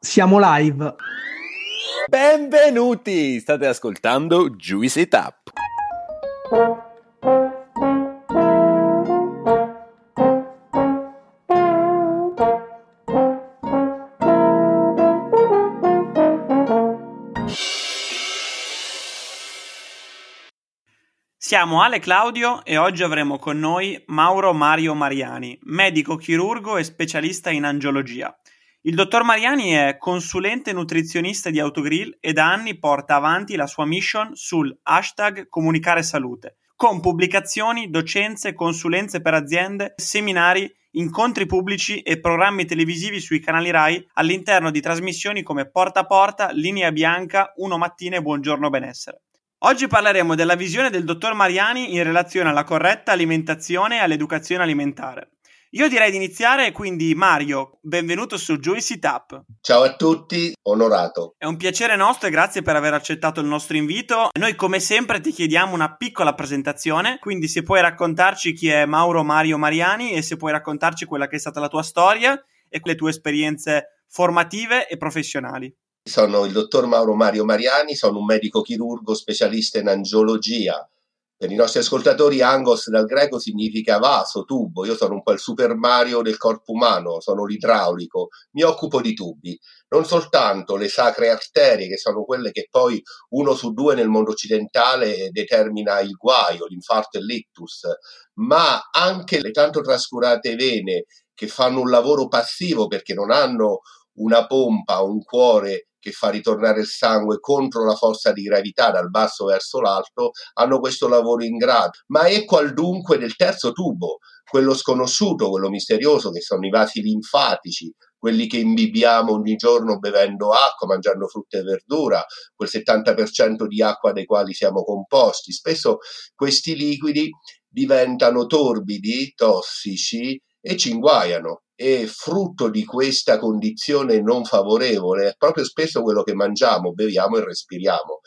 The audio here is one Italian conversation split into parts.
Siamo live. Benvenuti! State ascoltando Juicy Tap. Siamo Ale Claudio e oggi avremo con noi Mauro Mario Mariani, medico chirurgo e specialista in angiologia. Il dottor Mariani è consulente nutrizionista di Autogrill e da anni porta avanti la sua mission sul hashtag Comunicare Salute, con pubblicazioni, docenze, consulenze per aziende, seminari, incontri pubblici e programmi televisivi sui canali RAI all'interno di trasmissioni come Porta a Porta, Linea Bianca, Uno Mattina e Buongiorno Benessere. Oggi parleremo della visione del dottor Mariani in relazione alla corretta alimentazione e all'educazione alimentare. Io direi di iniziare, quindi Mario, benvenuto su Juicy Tap. Ciao a tutti, onorato. È un piacere nostro e grazie per aver accettato il nostro invito. Noi come sempre ti chiediamo una piccola presentazione, quindi se puoi raccontarci chi è Mauro Mario Mariani e se puoi raccontarci quella che è stata la tua storia e le tue esperienze formative e professionali. Sono il dottor Mauro Mario Mariani, sono un medico chirurgo specialista in angiologia. Per i nostri ascoltatori, angos dal greco significa vaso, tubo. Io sono un po' il Super Mario del corpo umano, sono l'idraulico, mi occupo di tubi. Non soltanto le sacre arterie, che sono quelle che poi uno su due nel mondo occidentale determina il guaio, l'infarto e l'ictus, ma anche le tanto trascurate vene che fanno un lavoro passivo perché non hanno una pompa, un cuore che fa ritornare il sangue contro la forza di gravità dal basso verso l'alto, hanno questo lavoro ingrato. Ma ecco al dunque del terzo tubo, quello sconosciuto, quello misterioso, che sono i vasi linfatici, quelli che imbibiamo ogni giorno bevendo acqua, mangiando frutta e verdura, quel 70% di acqua dei quali siamo composti. Spesso questi liquidi diventano torbidi, tossici e ci inguaiano e frutto di questa condizione non favorevole è proprio spesso quello che mangiamo, beviamo e respiriamo.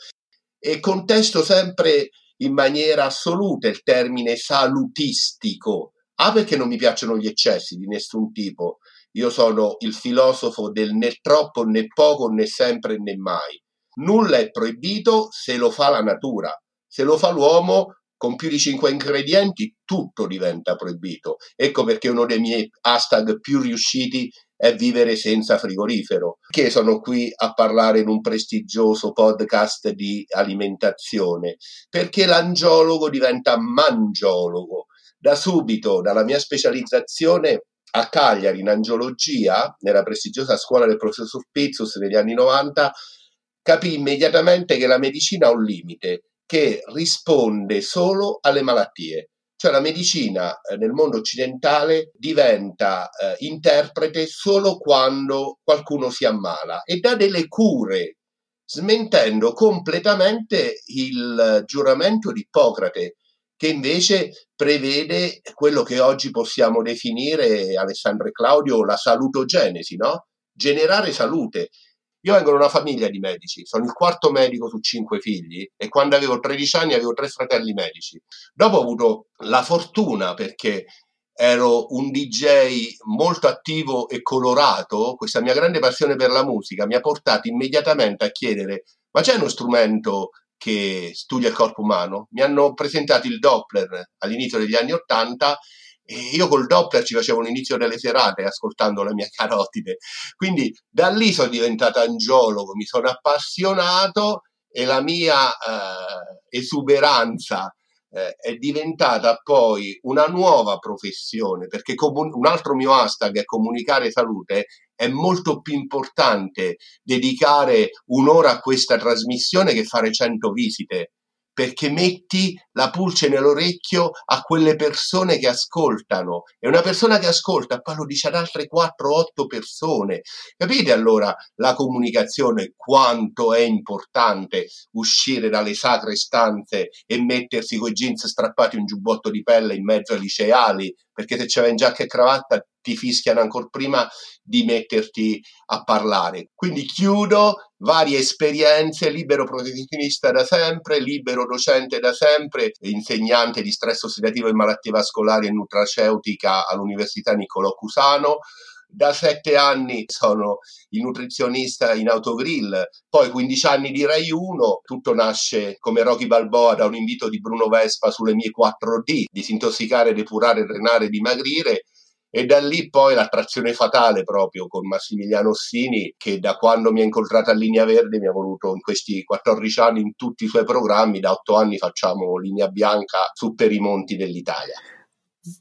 E contesto sempre in maniera assoluta il termine salutistico. Ah, perché non mi piacciono gli eccessi di nessun tipo. Io sono il filosofo del né troppo né poco né sempre né mai. Nulla è proibito se lo fa la natura. Se lo fa l'uomo con più di 5 ingredienti tutto diventa proibito. Ecco perché uno dei miei hashtag più riusciti è vivere senza frigorifero, che sono qui a parlare in un prestigioso podcast di alimentazione, perché l'angiologo diventa mangiologo. Da subito, dalla mia specializzazione a Cagliari in angiologia, nella prestigiosa scuola del professor Pizzus negli anni 90, capì immediatamente che la medicina ha un limite che risponde solo alle malattie. Cioè la medicina eh, nel mondo occidentale diventa eh, interprete solo quando qualcuno si ammala e dà delle cure, smentendo completamente il giuramento di Ippocrate, che invece prevede quello che oggi possiamo definire, Alessandro e Claudio, la salutogenesi, no? Generare salute. Io vengo da una famiglia di medici, sono il quarto medico su cinque figli e quando avevo 13 anni avevo tre fratelli medici. Dopo ho avuto la fortuna perché ero un DJ molto attivo e colorato, questa mia grande passione per la musica mi ha portato immediatamente a chiedere ma c'è uno strumento che studia il corpo umano? Mi hanno presentato il Doppler all'inizio degli anni Ottanta e io col Doppler ci facevo l'inizio delle serate ascoltando la mia carotide. Quindi da lì sono diventato angiologo, mi sono appassionato e la mia eh, esuberanza eh, è diventata poi una nuova professione, perché comun- un altro mio hashtag è comunicare salute, è molto più importante dedicare un'ora a questa trasmissione che fare 100 visite perché metti la pulce nell'orecchio a quelle persone che ascoltano e una persona che ascolta poi lo dice ad altre 4-8 persone. Capite allora la comunicazione quanto è importante uscire dalle sacre stanze e mettersi coi jeans strappati un giubbotto di pelle in mezzo ai liceali, perché se c'è in giacca e cravatta ti fischiano ancora prima di metterti a parlare. Quindi chiudo varie esperienze, libero professionista da sempre, libero docente da sempre, insegnante di stress ossidativo e malattie vascolari e nutraceutica all'Università Niccolò Cusano, da sette anni sono il nutrizionista in autogrill, poi 15 anni di Rai 1, tutto nasce come Rocky Balboa da un invito di Bruno Vespa sulle mie 4D, disintossicare, depurare, drenare, dimagrire e da lì poi l'attrazione fatale proprio con Massimiliano Ossini che da quando mi ha incontrato a Linea Verde mi ha voluto in questi 14 anni in tutti i suoi programmi, da 8 anni facciamo Linea Bianca su per i monti dell'Italia.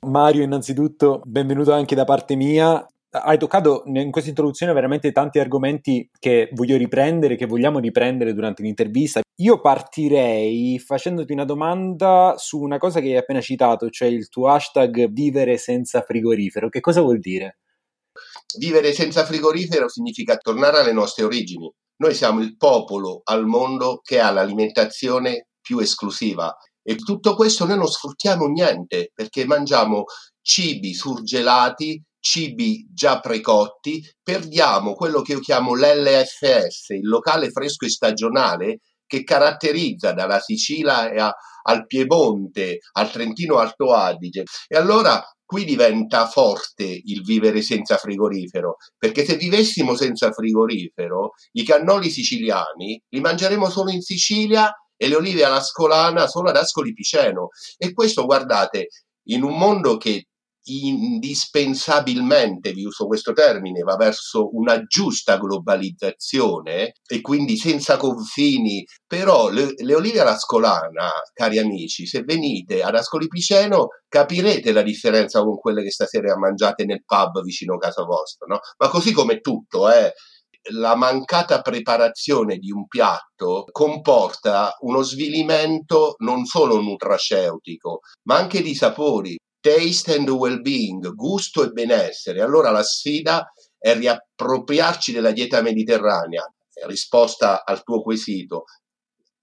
Mario, innanzitutto benvenuto anche da parte mia hai toccato in questa introduzione veramente tanti argomenti che voglio riprendere, che vogliamo riprendere durante l'intervista. Io partirei facendoti una domanda su una cosa che hai appena citato, cioè il tuo hashtag vivere senza frigorifero. Che cosa vuol dire? Vivere senza frigorifero significa tornare alle nostre origini. Noi siamo il popolo al mondo che ha l'alimentazione più esclusiva e tutto questo noi non sfruttiamo niente perché mangiamo cibi surgelati cibi già precotti, perdiamo quello che io chiamo l'LFS, il locale fresco e stagionale, che caratterizza dalla Sicilia al Piemonte, al Trentino Alto Adige. E allora qui diventa forte il vivere senza frigorifero, perché se vivessimo senza frigorifero, i cannoli siciliani li mangeremo solo in Sicilia e le olive alla scolana solo ad Ascoli Piceno. E questo, guardate, in un mondo che indispensabilmente, vi uso questo termine, va verso una giusta globalizzazione e quindi senza confini, però le, le olive alla scolana, cari amici, se venite ad Ascoli Piceno capirete la differenza con quelle che stasera mangiate nel pub vicino a casa vostra, no? Ma così come tutto, eh, la mancata preparazione di un piatto comporta uno svilimento non solo nutraceutico, ma anche di sapori taste and well-being, gusto e benessere. Allora la sfida è riappropriarci della dieta mediterranea, risposta al tuo quesito,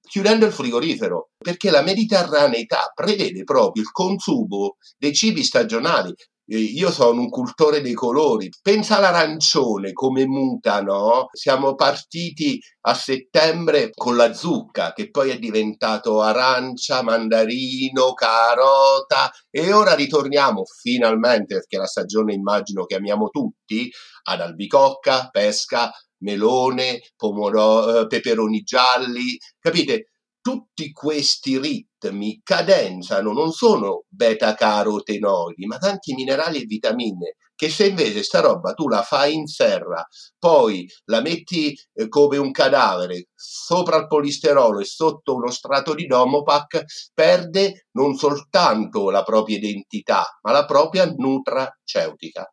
chiudendo il frigorifero, perché la mediterraneità prevede proprio il consumo dei cibi stagionali. Io sono un cultore dei colori. Pensa all'arancione come muta, no? Siamo partiti a settembre con la zucca, che poi è diventato arancia, mandarino, carota e ora ritorniamo finalmente, perché la stagione immagino che amiamo tutti, ad albicocca, pesca, melone, pomodoro, eh, peperoni gialli. Capite? tutti questi ritmi cadenzano non sono beta-carotenoidi, ma tanti minerali e vitamine che se invece sta roba tu la fai in serra, poi la metti eh, come un cadavere sopra il polisterolo e sotto uno strato di domopac, perde non soltanto la propria identità, ma la propria nutraceutica.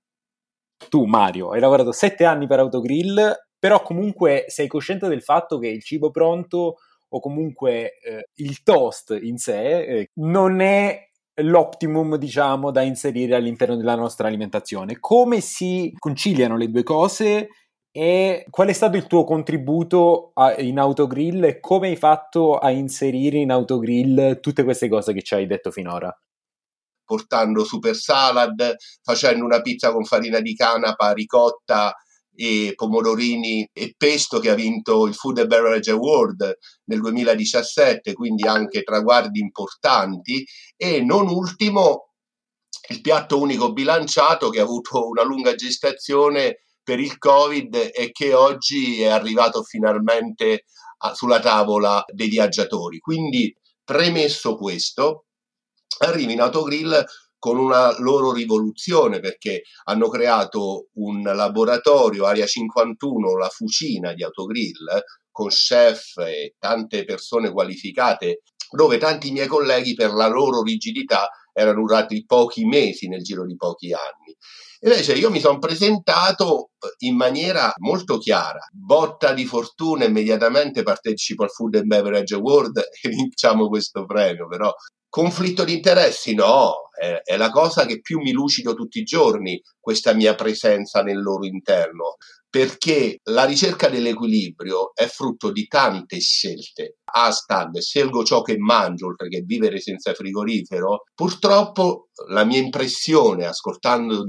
Tu, Mario, hai lavorato sette anni per Autogrill, però comunque sei cosciente del fatto che il cibo pronto o comunque eh, il toast in sé eh, non è l'optimum, diciamo, da inserire all'interno della nostra alimentazione. Come si conciliano le due cose e qual è stato il tuo contributo a, in autogrill e come hai fatto a inserire in autogrill tutte queste cose che ci hai detto finora? Portando super salad, facendo una pizza con farina di canapa, ricotta e pomodorini e pesto che ha vinto il Food and Beverage Award nel 2017, quindi anche traguardi importanti e non ultimo il piatto unico bilanciato che ha avuto una lunga gestazione per il Covid e che oggi è arrivato finalmente a, sulla tavola dei viaggiatori. Quindi premesso questo, arrivi in autogrill con una loro rivoluzione perché hanno creato un laboratorio Area 51, la fucina di Autogrill, con chef e tante persone qualificate, dove tanti miei colleghi per la loro rigidità erano durati pochi mesi nel giro di pochi anni. Invece io mi sono presentato in maniera molto chiara, botta di fortuna, immediatamente partecipo al Food and Beverage Award e vinciamo questo premio, però Conflitto di interessi? No, è, è, la cosa che più mi lucido tutti i giorni, questa mia presenza nel loro interno, perché la ricerca dell'equilibrio è frutto di tante scelte. Hashtag scelgo ciò che mangio oltre che vivere senza frigorifero. Purtroppo la mia impressione, ascoltando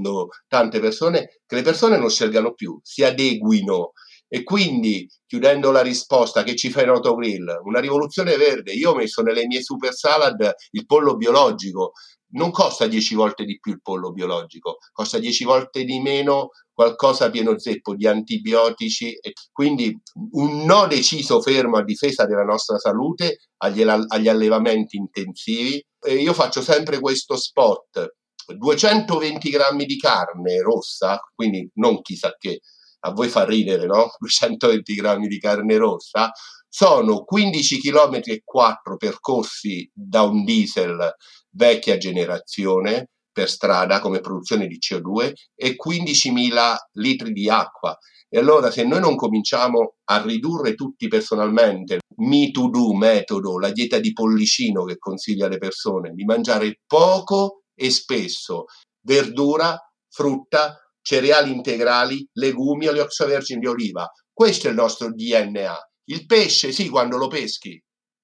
tante persone, che le persone non scelgano più, si adeguino e quindi, chiudendo la risposta, che ci fa in autogrill? Una rivoluzione verde. Io ho messo nelle mie super salad il pollo biologico. Non costa 10 volte di più il pollo biologico, costa 10 volte di meno qualcosa pieno zeppo di antibiotici quindi un no deciso fermo a difesa della nostra salute agli, agli allevamenti intensivi. E io faccio sempre questo spot 220 grammi di carne rossa, quindi non chissà che, a voi fa ridere, no? 220 grammi di carne rossa, sono 15 km e 4 percorsi da un diesel vecchia generazione per strada come produzione di CO2 e 15.000 litri di acqua. E allora se noi non cominciamo a ridurre tutti personalmente, me to do metodo, la dieta di pollicino che consiglia alle persone, di mangiare poco e spesso verdura, frutta, cereali integrali, legumi, olio extravergine di oliva. Questo è il nostro DNA. Il pesce sì quando lo peschi,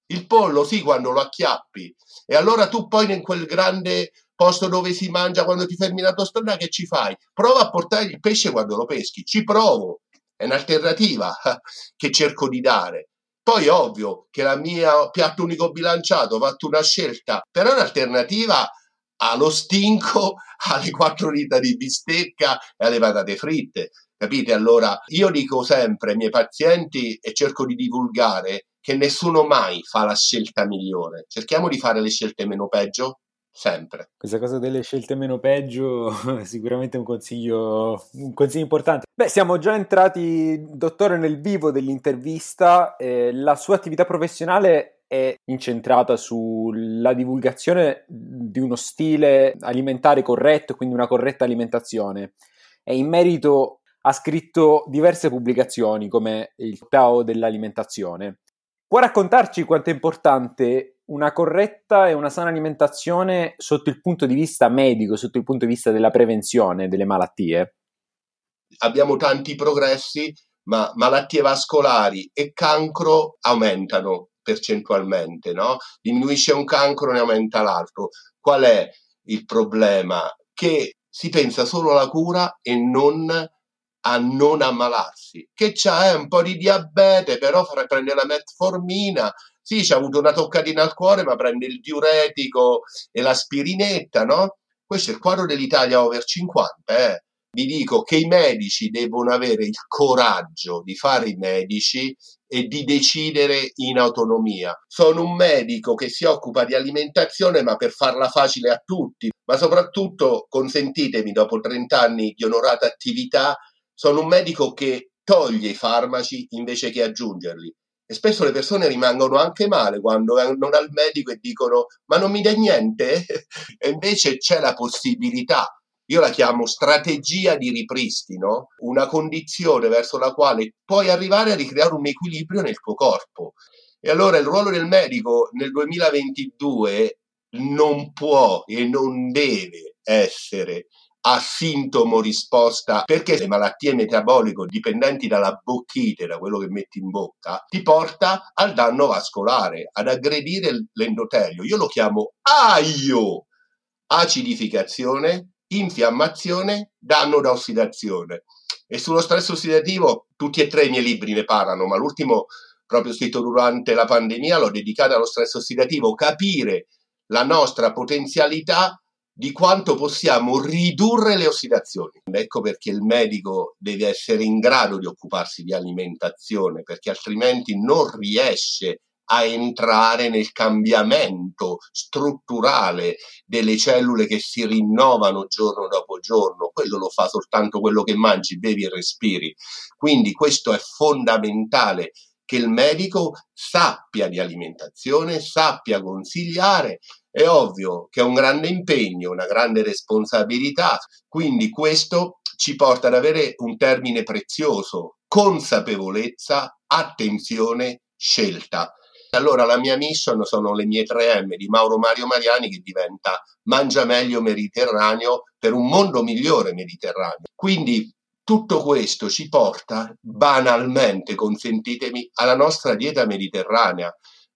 il pollo sì quando lo acchiappi. E allora tu poi in quel grande posto dove si mangia quando ti fermi in autostrada che ci fai? Prova a portare il pesce quando lo peschi, ci provo. È un'alternativa che cerco di dare. Poi ovvio che la mia piatto unico bilanciato, ho fatto una scelta, però è un'alternativa allo stinco, alle quattro dita di bistecca e alle patate fritte. Capite? Allora io dico sempre ai miei pazienti e cerco di divulgare che nessuno mai fa la scelta migliore. Cerchiamo di fare le scelte meno peggio sempre. Questa cosa delle scelte meno peggio è sicuramente un consiglio, un consiglio importante. Beh, siamo già entrati, dottore, nel vivo dell'intervista. Eh, la sua attività professionale è incentrata sulla divulgazione di uno stile alimentare corretto, quindi una corretta alimentazione. E in merito ha scritto diverse pubblicazioni come il Tao dell'alimentazione. Può raccontarci quanto è importante una corretta e una sana alimentazione sotto il punto di vista medico, sotto il punto di vista della prevenzione delle malattie? Abbiamo tanti progressi, ma malattie vascolari e cancro aumentano percentualmente, no? Diminuisce un cancro, ne aumenta l'altro. Qual è il problema? Che si pensa solo alla cura e non a non ammalarsi. Che c'ha un po' di diabete, però prende la metformina. Sì, c'ha avuto una toccatina al cuore, ma prende il diuretico e l'aspirinetta, no? Questo è il quadro dell'Italia over 50, eh vi dico che i medici devono avere il coraggio di fare i medici e di decidere in autonomia. Sono un medico che si occupa di alimentazione, ma per farla facile a tutti, ma soprattutto, consentitemi, dopo 30 anni di onorata attività, sono un medico che toglie i farmaci invece che aggiungerli. E spesso le persone rimangono anche male quando vanno dal medico e dicono ma non mi dai niente? e invece c'è la possibilità io la chiamo strategia di ripristino, una condizione verso la quale puoi arrivare a ricreare un equilibrio nel tuo corpo. E allora il ruolo del medico nel 2022 non può e non deve essere a sintomo risposta perché le malattie metaboliche dipendenti dalla bocchite, da quello che metti in bocca, ti porta al danno vascolare, ad aggredire l'endotelio. Io lo chiamo AIO, acidificazione infiammazione, danno da ossidazione. E sullo stress ossidativo tutti e tre i miei libri ne parlano, ma l'ultimo proprio scritto durante la pandemia l'ho dedicato allo stress ossidativo, capire la nostra potenzialità di quanto possiamo ridurre le ossidazioni. Ecco perché il medico deve essere in grado di occuparsi di alimentazione, perché altrimenti non riesce a entrare nel cambiamento strutturale delle cellule che si rinnovano giorno dopo giorno. Quello lo fa soltanto quello che mangi, bevi e respiri. Quindi questo è fondamentale che il medico sappia di alimentazione, sappia consigliare. È ovvio che è un grande impegno, una grande responsabilità, quindi questo ci porta ad avere un termine prezioso, consapevolezza, attenzione, scelta. Allora la mia mission sono le mie 3M di Mauro Mario Mariani che diventa Mangia meglio Mediterraneo per un mondo migliore Mediterraneo. Quindi tutto questo ci porta banalmente, consentitemi, alla nostra dieta mediterranea.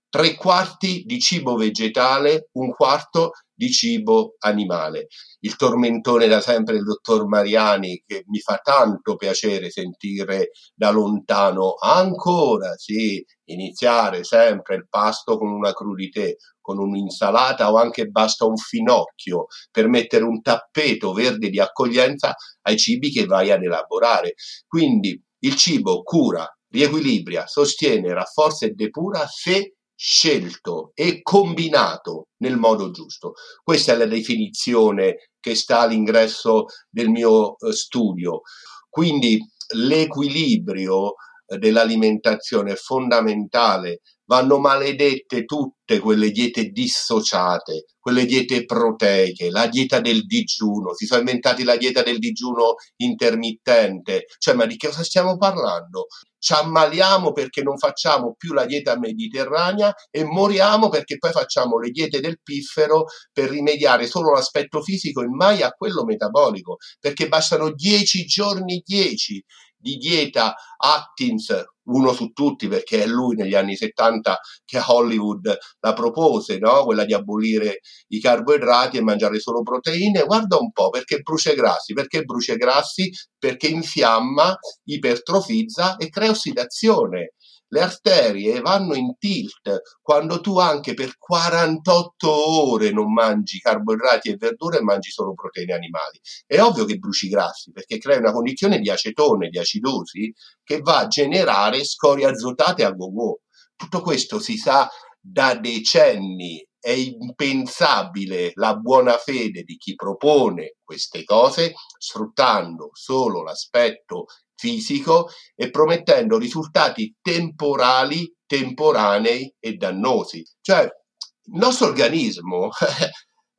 Tre quarti di cibo vegetale, un quarto di cibo animale. Il tormentone da sempre del dottor Mariani, che mi fa tanto piacere sentire da lontano, ancora sì, iniziare sempre il pasto con una crudité, con un'insalata o anche basta un finocchio per mettere un tappeto verde di accoglienza ai cibi che vai ad elaborare. Quindi il cibo cura, riequilibria, sostiene, rafforza e depura se scelto e combinato nel modo giusto. Questa è la definizione che sta all'ingresso del mio eh, studio. Quindi l'equilibrio eh, dell'alimentazione è fondamentale vanno maledette tutte quelle diete dissociate, quelle diete proteiche, la dieta del digiuno, si sono inventati la dieta del digiuno intermittente, cioè ma di cosa stiamo parlando? Ci ammaliamo perché non facciamo più la dieta mediterranea e moriamo perché poi facciamo le diete del piffero per rimediare solo l'aspetto fisico e mai a quello metabolico, perché bastano 10 giorni 10 di dieta Atkins, uno su tutti perché è lui negli anni 70 che a Hollywood la propose, no? quella di abolire i carboidrati e mangiare solo proteine, guarda un po' perché brucia grassi, perché brucia grassi? Perché infiamma, ipertrofizza e crea ossidazione le arterie vanno in tilt quando tu anche per 48 ore non mangi carboidrati e verdure e mangi solo proteine animali. È ovvio che bruci grassi perché crea una condizione di acetone, di acidosi che va a generare scorie azotate a go-go. Tutto questo si sa da decenni è impensabile la buona fede di chi propone queste cose sfruttando solo l'aspetto fisico e promettendo risultati temporali, temporanei e dannosi. Cioè, il nostro organismo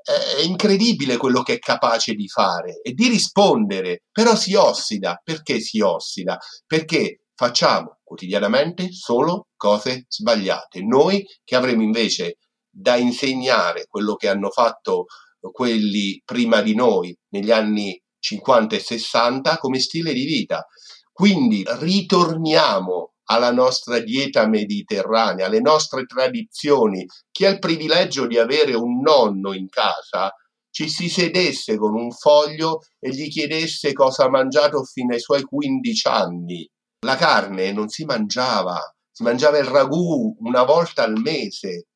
è incredibile quello che è capace di fare e di rispondere, però si ossida. Perché si ossida? Perché facciamo quotidianamente solo cose sbagliate. Noi che avremo invece da insegnare quello che hanno fatto quelli prima di noi negli anni 50 e 60 come stile di vita. Quindi ritorniamo alla nostra dieta mediterranea, alle nostre tradizioni. Chi ha il privilegio di avere un nonno in casa ci si sedesse con un foglio e gli chiedesse cosa ha mangiato fino ai suoi 15 anni. La carne non si mangiava, si mangiava il ragù una volta al mese,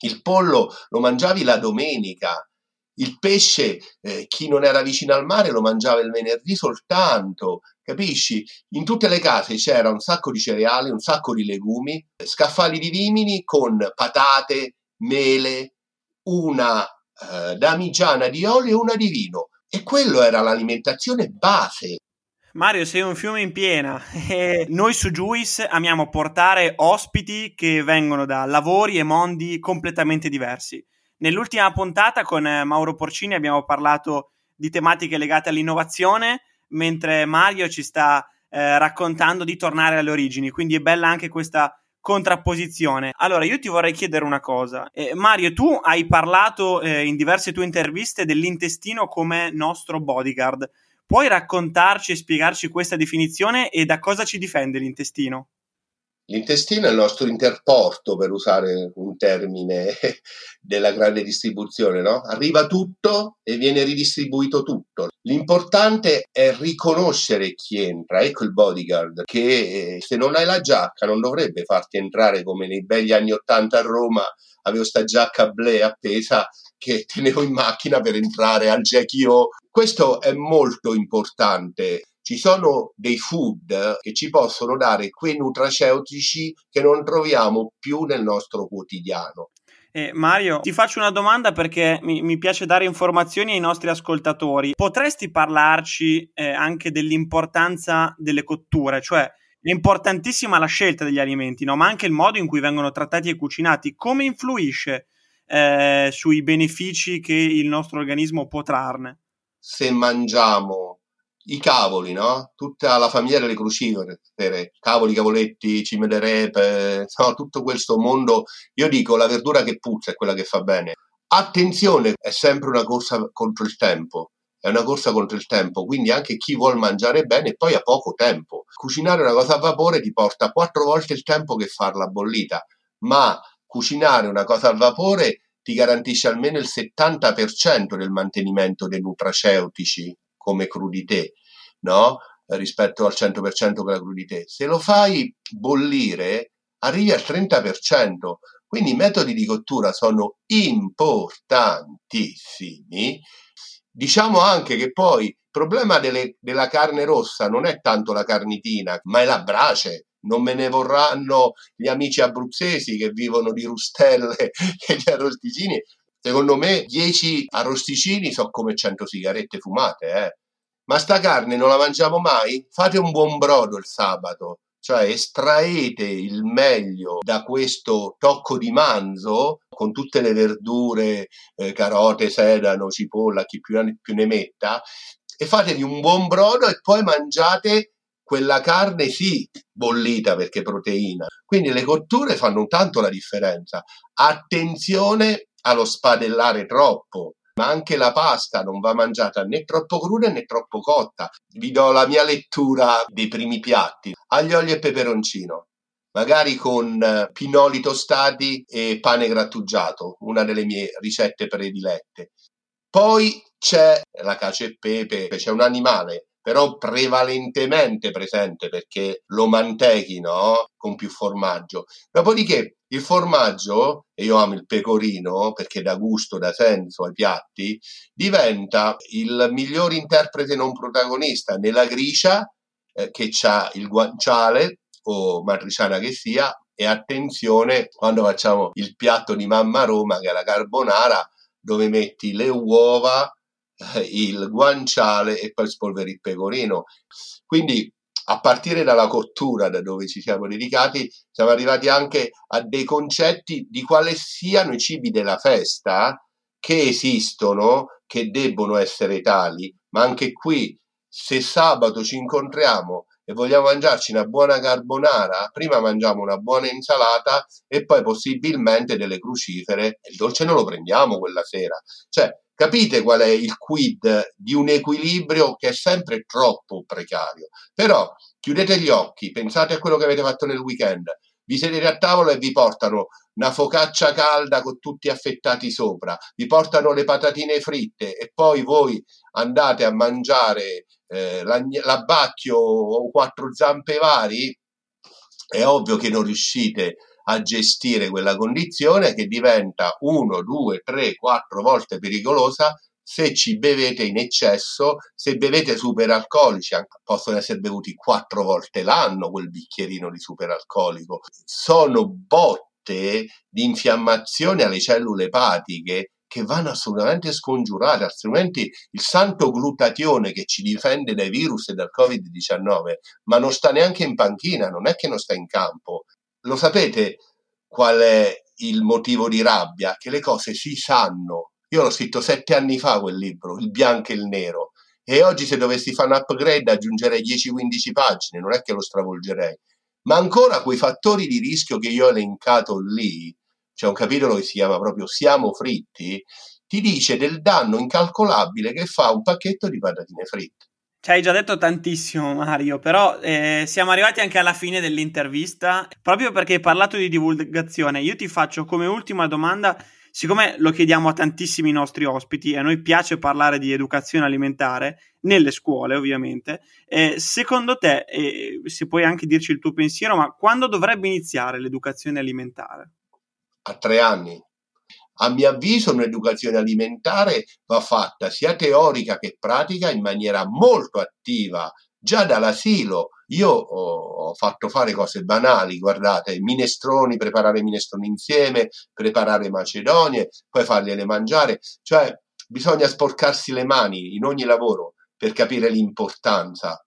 il pollo lo mangiavi la domenica, il pesce, eh, chi non era vicino al mare lo mangiava il venerdì soltanto, capisci? In tutte le case c'era un sacco di cereali, un sacco di legumi, scaffali di vimini con patate, mele, una eh, damigiana di olio e una di vino. E quello era l'alimentazione base. Mario, sei un fiume in piena e noi su Juice amiamo portare ospiti che vengono da lavori e mondi completamente diversi. Nell'ultima puntata con eh, Mauro Porcini abbiamo parlato di tematiche legate all'innovazione, mentre Mario ci sta eh, raccontando di tornare alle origini, quindi è bella anche questa contrapposizione. Allora, io ti vorrei chiedere una cosa. Eh, Mario, tu hai parlato eh, in diverse tue interviste dell'intestino come nostro bodyguard. Puoi raccontarci e spiegarci questa definizione e da cosa ci difende l'intestino? L'intestino è il nostro interporto, per usare un termine della grande distribuzione, no? Arriva tutto e viene ridistribuito tutto. L'importante è riconoscere chi entra, ecco il bodyguard, che eh, se non hai la giacca non dovrebbe farti entrare come nei begli anni Ottanta a Roma, avevo sta giacca ble appesa che tenevo in macchina per entrare al Jack. Questo è molto importante ci sono dei food che ci possono dare quei nutraceutici che non troviamo più nel nostro quotidiano. Eh, Mario, ti faccio una domanda perché mi, mi, piace dare informazioni ai nostri ascoltatori. Potresti parlarci eh, anche dell'importanza delle cotture, cioè è importantissima la scelta degli alimenti, no? ma anche il modo in cui vengono trattati e cucinati. Come influisce eh, sui benefici che il nostro organismo può trarne? Se mangiamo i cavoli, no? Tutta la famiglia delle crucifere, cavoli, cavoletti, cime de repe, no? tutto questo mondo. Io dico la verdura che puzza è quella che fa bene. Attenzione, è sempre una corsa contro il tempo. È una corsa contro il tempo, quindi anche chi vuole mangiare bene poi ha poco tempo. Cucinare una cosa a vapore ti porta quattro volte il tempo che farla bollita, ma cucinare una cosa al vapore ti garantisce almeno il 70% del mantenimento dei nutraceutici come crudité, no? rispetto al 100% per la crudité. Se lo fai bollire, arrivi al 30%. Quindi i metodi di cottura sono importantissimi. Diciamo anche che poi il problema delle, della carne rossa non è tanto la carnitina, ma è la brace. Non me ne vorranno gli amici abruzzesi che vivono di rustelle e di arrosticini. Secondo me 10 arrosticini sono come 100 sigarette fumate, eh. Ma sta carne non la mangiamo mai? Fate un buon brodo il sabato, cioè estraete il meglio da questo tocco di manzo con tutte le verdure, eh, carote, sedano, cipolla, chi più, più ne metta, e fatevi un buon brodo e poi mangiate quella carne sì bollita perché proteina. Quindi le cotture fanno tanto la differenza. Attenzione allo spadellare troppo ma anche la pasta non va mangiata né troppo cruda né troppo cotta. Vi do la mia lettura dei primi piatti. Aglio, olio e peperoncino, magari con eh, pinoli tostati e pane grattugiato, una delle mie ricette predilette. Poi c'è la cacio e pepe, c'è un animale però prevalentemente presente perché lo mantechi no? con più formaggio. Dopodiché il formaggio, e io amo il pecorino perché dà gusto, dà senso ai piatti, diventa il miglior interprete non protagonista nella gricia eh, che ha il guanciale o matriciana che sia e attenzione quando facciamo il piatto di mamma Roma che è la carbonara dove metti le uova il guanciale e poi spolveri il pecorino. Quindi a partire dalla cottura da dove ci siamo dedicati, siamo arrivati anche a dei concetti di quale siano i cibi della festa che esistono, che debbono essere tali, ma anche qui se sabato ci incontriamo e vogliamo mangiarci una buona carbonara, prima mangiamo una buona insalata e poi possibilmente delle crucifere. Il dolce non lo prendiamo quella sera. Cioè, Capite qual è il quid di un equilibrio che è sempre troppo precario. Però chiudete gli occhi, pensate a quello che avete fatto nel weekend, vi sedete a tavola e vi portano una focaccia calda con tutti affettati sopra, vi portano le patatine fritte e poi voi andate a mangiare eh, l'abbacchio o quattro zampe vari, è ovvio che non riuscite a a gestire quella condizione che diventa 1, 2, 3, 4 volte pericolosa se ci bevete in eccesso, se bevete superalcolici, possono essere bevuti quattro volte l'anno quel bicchierino di superalcolico, sono botte di infiammazione alle cellule epatiche che vanno assolutamente scongiurate, altrimenti il santo glutatione che ci difende dai virus e dal Covid-19, ma non sta neanche in panchina, non è che non sta in campo, lo sapete qual è il motivo di rabbia? Che le cose si sanno. Io l'ho scritto sette anni fa quel libro, Il bianco e il nero, e oggi se dovessi fare un upgrade aggiungerei 10-15 pagine, non è che lo stravolgerei. Ma ancora quei fattori di rischio che io ho elencato lì, c'è un capitolo che si chiama proprio Siamo fritti, ti dice del danno incalcolabile che fa un pacchetto di patatine fritte. Ci hai già detto tantissimo, Mario, però eh, siamo arrivati anche alla fine dell'intervista. Proprio perché hai parlato di divulgazione, io ti faccio come ultima domanda, siccome lo chiediamo a tantissimi nostri ospiti e a noi piace parlare di educazione alimentare, nelle scuole ovviamente, eh, secondo te, eh, se puoi anche dirci il tuo pensiero, ma quando dovrebbe iniziare l'educazione alimentare? A tre anni. A mio avviso un'educazione alimentare va fatta sia teorica che pratica in maniera molto attiva, già dall'asilo. Io ho, fatto fare cose banali, guardate, minestroni, preparare minestroni insieme, preparare macedonie, poi fargliele mangiare, cioè bisogna sporcarsi le mani in ogni lavoro per capire l'importanza.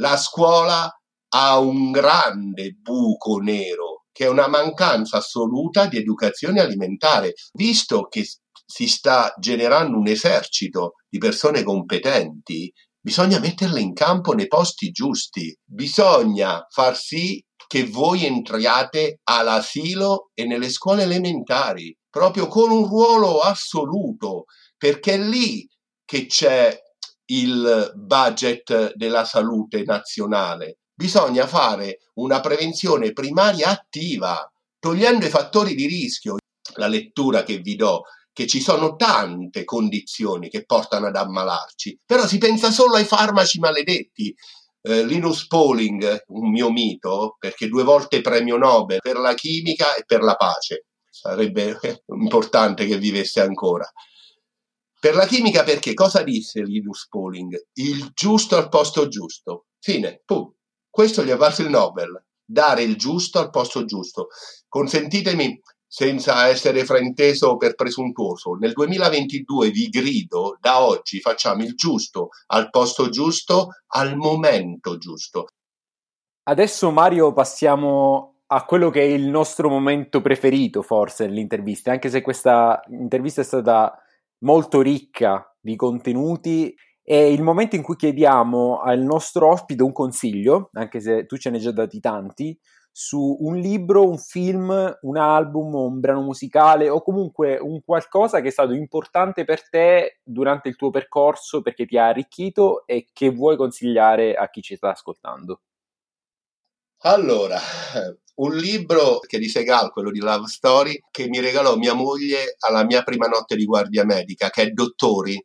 La scuola ha un grande buco nero che è una mancanza assoluta di educazione alimentare, visto che si sta generando un esercito di persone competenti, bisogna metterle in campo nei posti giusti, bisogna far sì che voi entriate all'asilo e nelle scuole elementari, proprio con un ruolo assoluto, perché è lì che c'è il budget della salute nazionale bisogna fare una prevenzione primaria attiva, togliendo i fattori di rischio. la lettura che vi do, che ci sono tante condizioni che portano ad ammalarci, però si pensa solo ai farmaci maledetti. Eh, Linus Pauling, un mio mito, perché due volte premio Nobel per la chimica e per la pace, sarebbe importante che vivesse ancora. Per la chimica perché cosa disse Linus Pauling? Il giusto al posto giusto. Fine, pum. Questo gli ha valso il Nobel. Dare il giusto al posto giusto. Consentitemi, senza essere frainteso per presuntuoso, nel 2022 vi grido, da oggi facciamo il giusto al posto giusto, al momento giusto. Adesso Mario passiamo a quello che è il nostro momento preferito forse nell'intervista, anche se questa intervista è stata molto ricca di contenuti. È il momento in cui chiediamo al nostro ospite un consiglio, anche se tu ce ne hai già dati tanti, su un libro, un film, un album, un brano musicale o comunque un qualcosa che è stato importante per te durante il tuo percorso perché ti ha arricchito e che vuoi consigliare a chi ci sta ascoltando. Allora, un libro che di Segal, quello di Love Story, che mi regalò mia moglie alla mia prima notte di guardia medica, che è Dottori,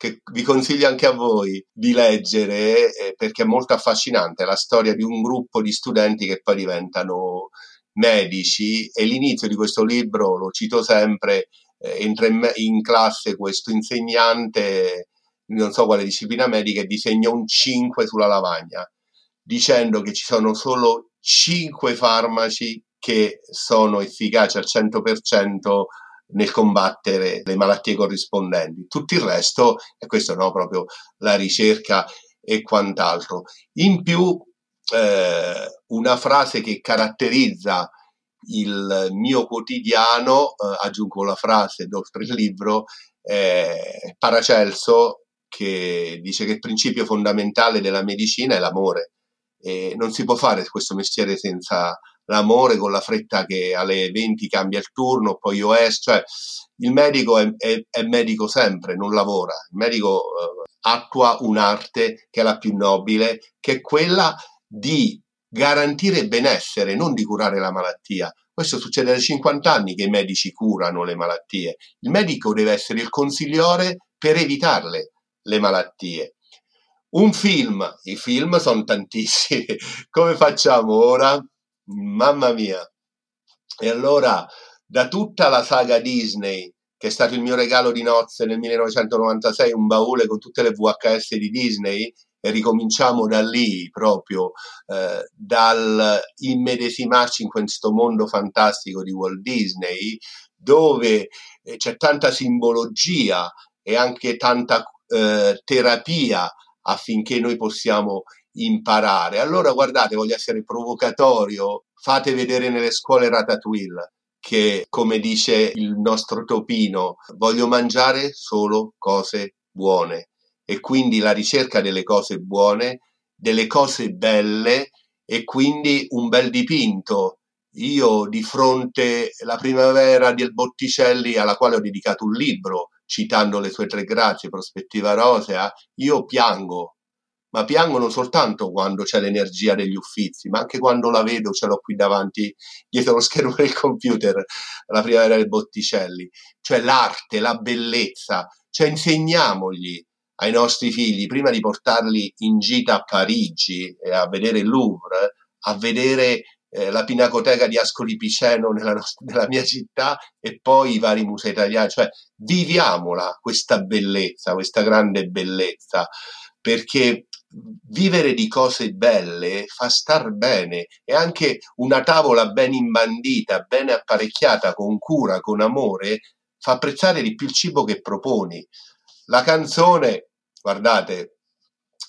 che vi consiglio anche a voi di leggere eh, perché è molto affascinante, la storia di un gruppo di studenti che poi diventano medici. E l'inizio di questo libro, lo cito sempre, eh, entra in, in classe questo insegnante, non so quale disciplina medica, e disegna un 5 sulla lavagna dicendo che ci sono solo 5 farmaci che sono efficaci al 100% nel combattere le malattie corrispondenti. Tutto il resto, e questo no, proprio la ricerca e quant'altro. In più, eh, una frase che caratterizza il mio quotidiano, eh, aggiungo la frase oltre il libro, eh, Paracelso, che dice che il principio fondamentale della medicina è l'amore e non si può fare questo mestiere senza l'amore, con la fretta che alle 20 cambia il turno, poi io esco, cioè il medico è, è, è, medico sempre, non lavora, il medico eh, attua un'arte che è la più nobile, che è quella di garantire benessere, non di curare la malattia. Questo succede da 50 anni che i medici curano le malattie. Il medico deve essere il consigliore per evitarle le malattie. Un film, i film sono tantissimi, come facciamo ora? Mamma mia! E allora, da tutta la saga Disney, che è stato il mio regalo di nozze nel 1996, un baule con tutte le VHS di Disney, e ricominciamo da lì proprio, eh, dal immedesimarci in questo mondo fantastico di Walt Disney, dove eh, c'è tanta simbologia e anche tanta eh, terapia affinché noi possiamo imparare. Allora guardate, voglio essere provocatorio, fate vedere nelle scuole Ratatouille che, come dice il nostro Topino, voglio mangiare solo cose buone e quindi la ricerca delle cose buone, delle cose belle e quindi un bel dipinto. Io di fronte alla primavera del Botticelli alla quale ho dedicato un libro citando le sue tre grazie, prospettiva rosea, io piango, ma piango non soltanto quando c'è l'energia degli uffizi, ma anche quando la vedo, ce l'ho qui davanti, dietro lo schermo del computer, la primavera del Botticelli, cioè l'arte, la bellezza, cioè insegniamogli ai nostri figli, prima di portarli in gita a Parigi e a vedere il Louvre, a vedere eh, la Pinacoteca di Ascoli Piceno nella, nostra, nella, mia città e poi i vari musei italiani, cioè viviamola questa bellezza, questa grande bellezza, perché vivere di cose belle fa star bene e anche una tavola ben imbandita, ben apparecchiata, con cura, con amore, fa apprezzare di più il cibo che proponi. La canzone, guardate,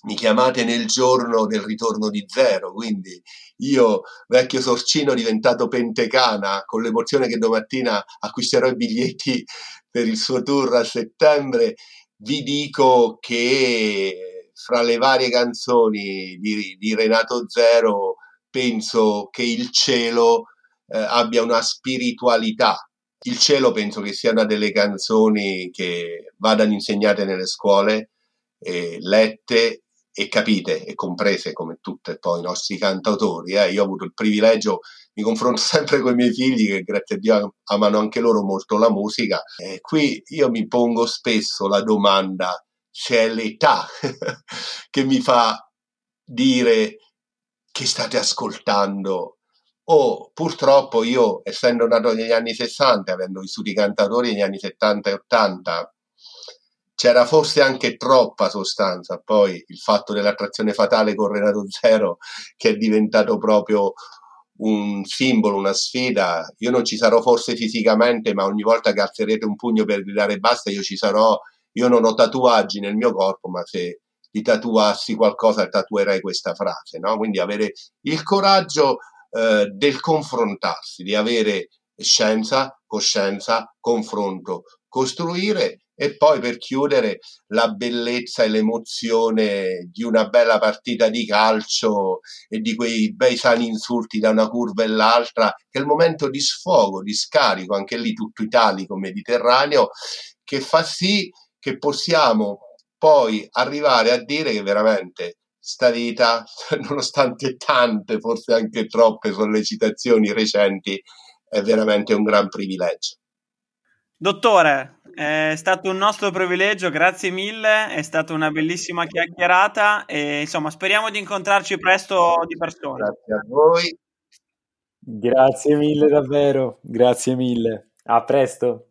mi chiamate nel giorno del ritorno di zero, quindi io, vecchio sorcino diventato pentecana, con l'emozione che domattina acquisterò i biglietti per il suo tour a settembre, vi dico che fra le varie canzoni di, di Renato Zero penso che il cielo eh, abbia una spiritualità. Il cielo penso che sia una delle canzoni che vadano insegnate nelle scuole, eh, lette e capite e comprese come tutti poi i nostri cantautori. Eh. Io ho avuto il privilegio mi confronto sempre con i miei figli che grazie a Dio amano anche loro molto la musica e qui io mi pongo spesso la domanda c'è l'età che mi fa dire che state ascoltando o purtroppo io essendo nato negli anni 60 avendo vissuto i cantatori negli anni 70 e 80 c'era forse anche troppa sostanza poi il fatto dell'attrazione fatale con Renato Zero che è diventato proprio un simbolo, una sfida. Io non ci sarò forse fisicamente, ma ogni volta che alzerete un pugno per gridare basta, io ci sarò. Io non ho tatuaggi nel mio corpo, ma se ti tatuassi qualcosa, tatuerei questa frase. No? Quindi avere il coraggio eh, del confrontarsi, di avere scienza, coscienza, confronto, costruire e poi per chiudere la bellezza e l'emozione di una bella partita di calcio e di quei bei sani insulti da una curva e l'altra, che è il momento di sfogo, di scarico, anche lì tutto italico, mediterraneo, che fa sì che possiamo poi arrivare a dire che veramente sta vita, nonostante tante, forse anche troppe sollecitazioni recenti, è veramente un gran privilegio. Dottore, è stato un nostro privilegio, grazie mille, è stata una bellissima chiacchierata e insomma speriamo di incontrarci presto di persona. Grazie a voi. Grazie mille davvero, grazie mille. A presto.